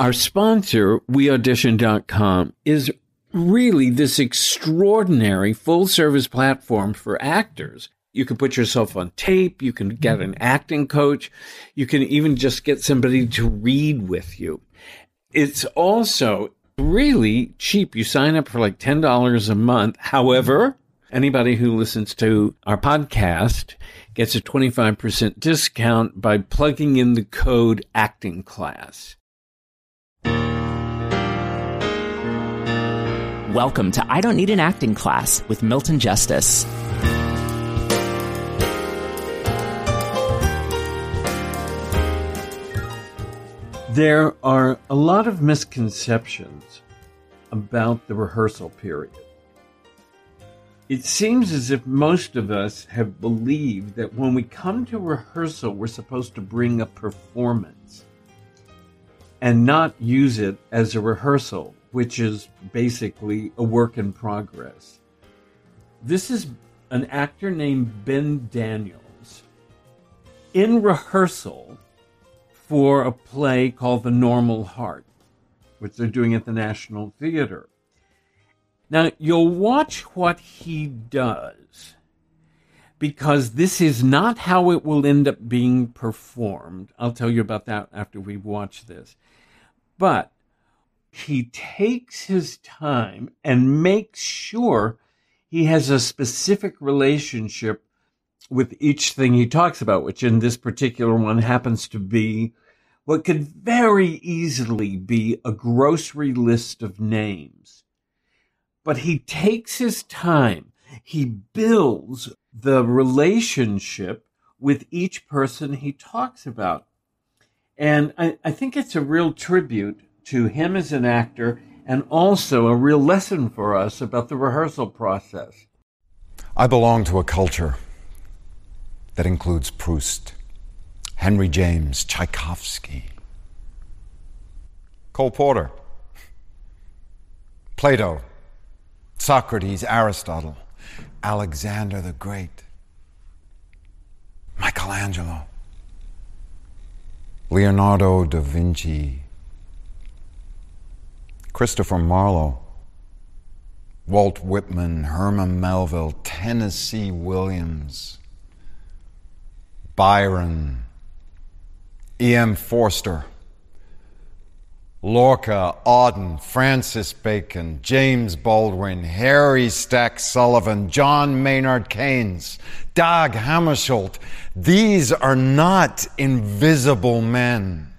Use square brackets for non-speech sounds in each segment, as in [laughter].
Our sponsor, WeAudition.com, is really this extraordinary full service platform for actors. You can put yourself on tape. You can get an mm-hmm. acting coach. You can even just get somebody to read with you. It's also really cheap. You sign up for like $10 a month. However, mm-hmm. anybody who listens to our podcast gets a 25% discount by plugging in the code acting class. Welcome to I Don't Need an Acting Class with Milton Justice. There are a lot of misconceptions about the rehearsal period. It seems as if most of us have believed that when we come to rehearsal, we're supposed to bring a performance and not use it as a rehearsal, which is basically a work in progress. This is an actor named Ben Daniels. In rehearsal, for a play called The Normal Heart, which they're doing at the National Theater. Now, you'll watch what he does because this is not how it will end up being performed. I'll tell you about that after we watch this. But he takes his time and makes sure he has a specific relationship with each thing he talks about, which in this particular one happens to be what could very easily be a grocery list of names. But he takes his time. He builds the relationship with each person he talks about. And I, I think it's a real tribute to him as an actor and also a real lesson for us about the rehearsal process. I belong to a culture that includes Proust, Henry James, Tchaikovsky, Cole Porter, Plato, Socrates, Aristotle, Alexander the Great, Michelangelo, Leonardo da Vinci, Christopher Marlowe, Walt Whitman, Herman Melville, Tennessee Williams, Byron, E.M. Forster, Lorca, Auden, Francis Bacon, James Baldwin, Harry Stack Sullivan, John Maynard Keynes, Dag Hammarskjöld. These are not invisible men.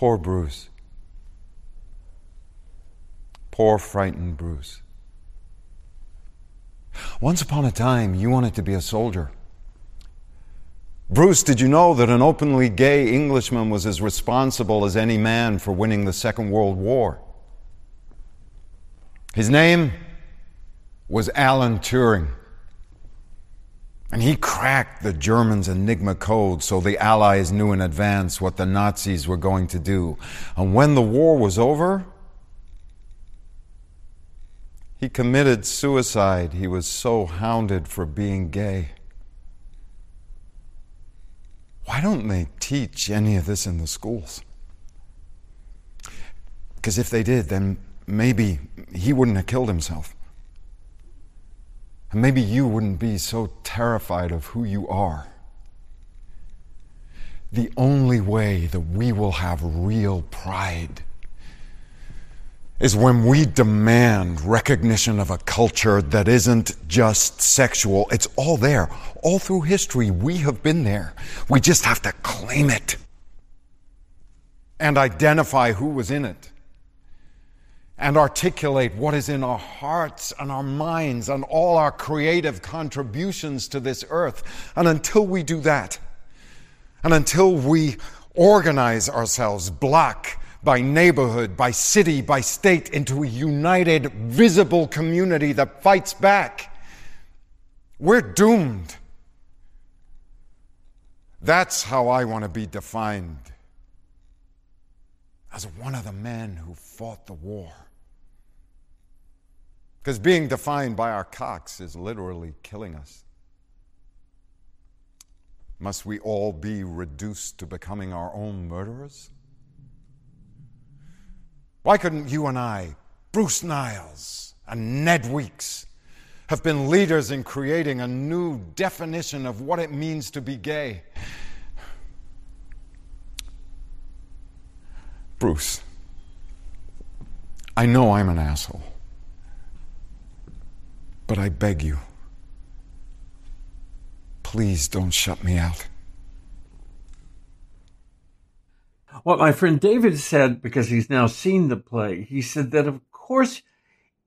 Poor Bruce. Poor frightened Bruce. Once upon a time, you wanted to be a soldier. Bruce, did you know that an openly gay Englishman was as responsible as any man for winning the Second World War? His name was Alan Turing. And he cracked the Germans' Enigma code so the Allies knew in advance what the Nazis were going to do. And when the war was over, he committed suicide. He was so hounded for being gay. Why don't they teach any of this in the schools? Because if they did, then maybe he wouldn't have killed himself. And maybe you wouldn't be so terrified of who you are. The only way that we will have real pride is when we demand recognition of a culture that isn't just sexual. It's all there. All through history, we have been there. We just have to claim it and identify who was in it and articulate what is in our hearts and our minds and all our creative contributions to this earth. And until we do that, and until we organize ourselves block by neighborhood, by city, by state into a united, visible community that fights back. We're doomed. That's how I want to be defined as one of the men who fought the war. Because being defined by our cocks is literally killing us. Must we all be reduced to becoming our own murderers? Why couldn't you and I, Bruce Niles and Ned Weeks, have been leaders in creating a new definition of what it means to be gay? Bruce, I know I'm an asshole, but I beg you, please don't shut me out. What my friend David said, because he's now seen the play, he said that, of course,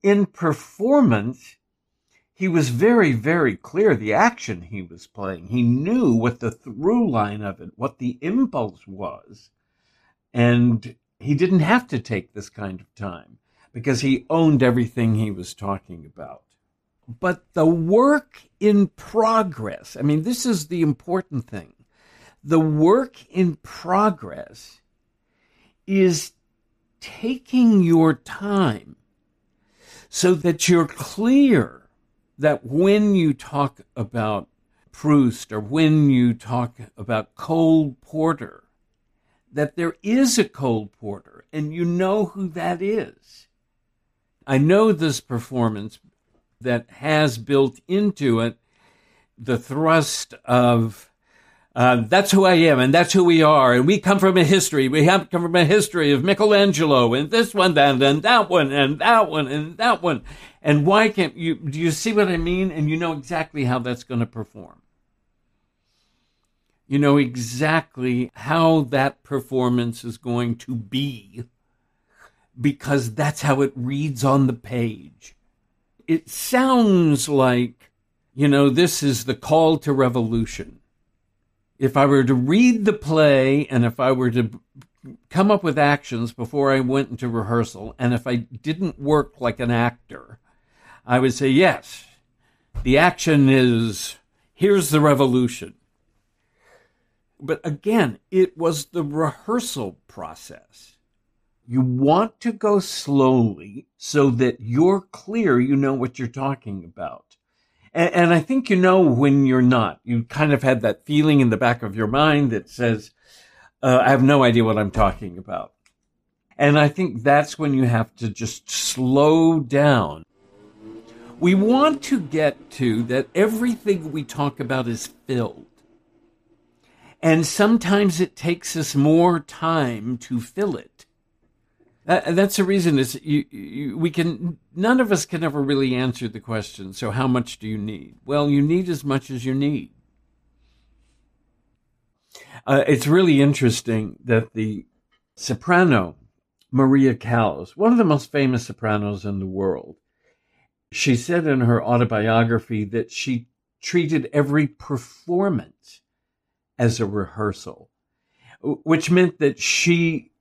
in performance, he was very, very clear the action he was playing. He knew what the through line of it, what the impulse was. And he didn't have to take this kind of time because he owned everything he was talking about. But the work in progress, I mean, this is the important thing. The work in progress is taking your time so that you're clear that when you talk about Proust or when you talk about Cole Porter, that there is a Cole Porter and you know who that is. I know this performance that has built into it the thrust of uh, that's who I am, and that's who we are, and we come from a history. We have come from a history of Michelangelo, and this one, and that one, and that one, and that one. And why can't you? Do you see what I mean? And you know exactly how that's going to perform. You know exactly how that performance is going to be, because that's how it reads on the page. It sounds like, you know, this is the call to revolution if I were to read the play and if I were to come up with actions before I went into rehearsal, and if I didn't work like an actor, I would say, yes, the action is here's the revolution. But again, it was the rehearsal process. You want to go slowly so that you're clear, you know what you're talking about. And, and I think you know when you're not. You kind of had that feeling in the back of your mind that says, uh, I have no idea what I'm talking about. And I think that's when you have to just slow down. We want to get to that everything we talk about is filled. And sometimes it takes us more time to fill it. That, that's the reason is you, you, we can none of us can ever really answer the question. So how much do you need? Well, you need as much as you need. Uh, it's really interesting that the soprano Maria Callas, one of the most famous sopranos in the world, she said in her autobiography that she treated every performance as a rehearsal, which meant that she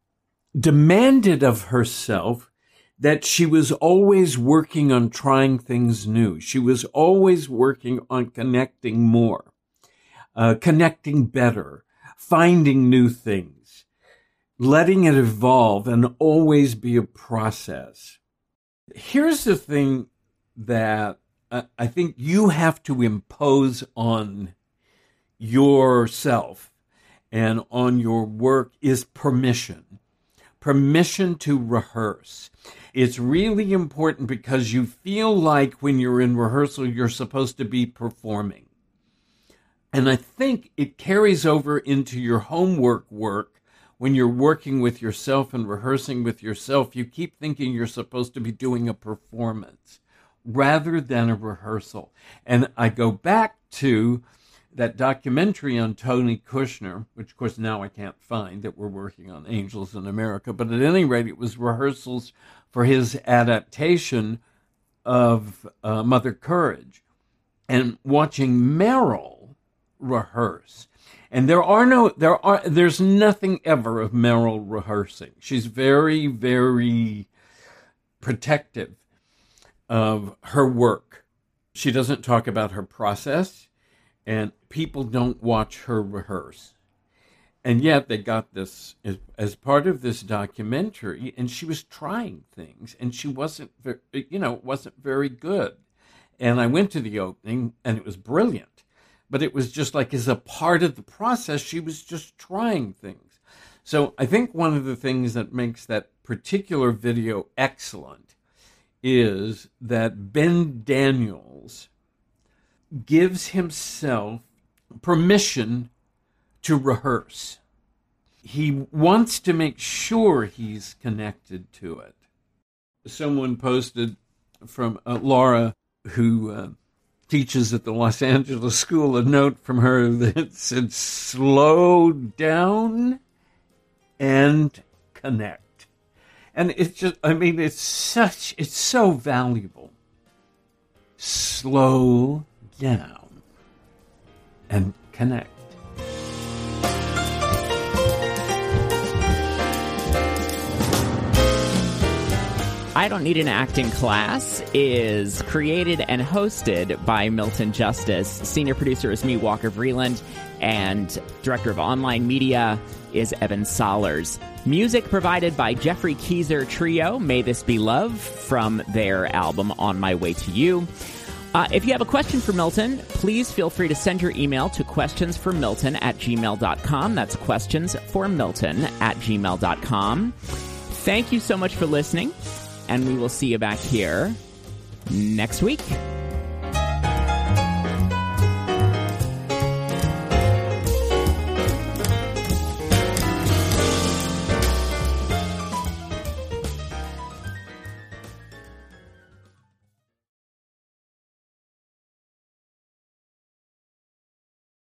demanded of herself that she was always working on trying things new. She was always working on connecting more, uh, connecting better, finding new things, letting it evolve and always be a process. Here's the thing that I think you have to impose on yourself and on your work is permission permission to rehearse. It's really important because you feel like when you're in rehearsal, you're supposed to be performing. And I think it carries over into your homework work when you're working with yourself and rehearsing with yourself. You keep thinking you're supposed to be doing a performance rather than a rehearsal. And I go back to that documentary on Tony Kushner, which of course now I can't find that we're working on Angels in America, but at any rate, it was rehearsals for his adaptation of uh, Mother Courage and watching Meryl rehearse. And there are no, there are, there's nothing ever of Meryl rehearsing. She's very, very protective of her work. She doesn't talk about her process, and people don't watch her rehearse. And yet they got this as, as part of this documentary, and she was trying things, and she wasn't, you know, wasn't very good. And I went to the opening, and it was brilliant, but it was just like as a part of the process, she was just trying things. So I think one of the things that makes that particular video excellent is that Ben Daniels gives himself permission to rehearse. He wants to make sure he's connected to it. Someone posted from uh, Laura, who uh, teaches at the Los Angeles School, a note from her that [laughs] said, slow down and connect. And it's just, I mean, it's such, it's so valuable. Slow down and connect. I Don't Need an Acting Class is created and hosted by Milton Justice. Senior producer is me, Walker Vreeland, and director of online media is Evan Solers. Music provided by Geoffrey Keezer Trio, May This Be Love, from their album On My Way to You. Uh, if you have a question for Milton, please feel free to send your email to questionsformilton at gmail.com. That's questions for Milton at gmail.com. Thank you so much for listening, and we will see you back here next week.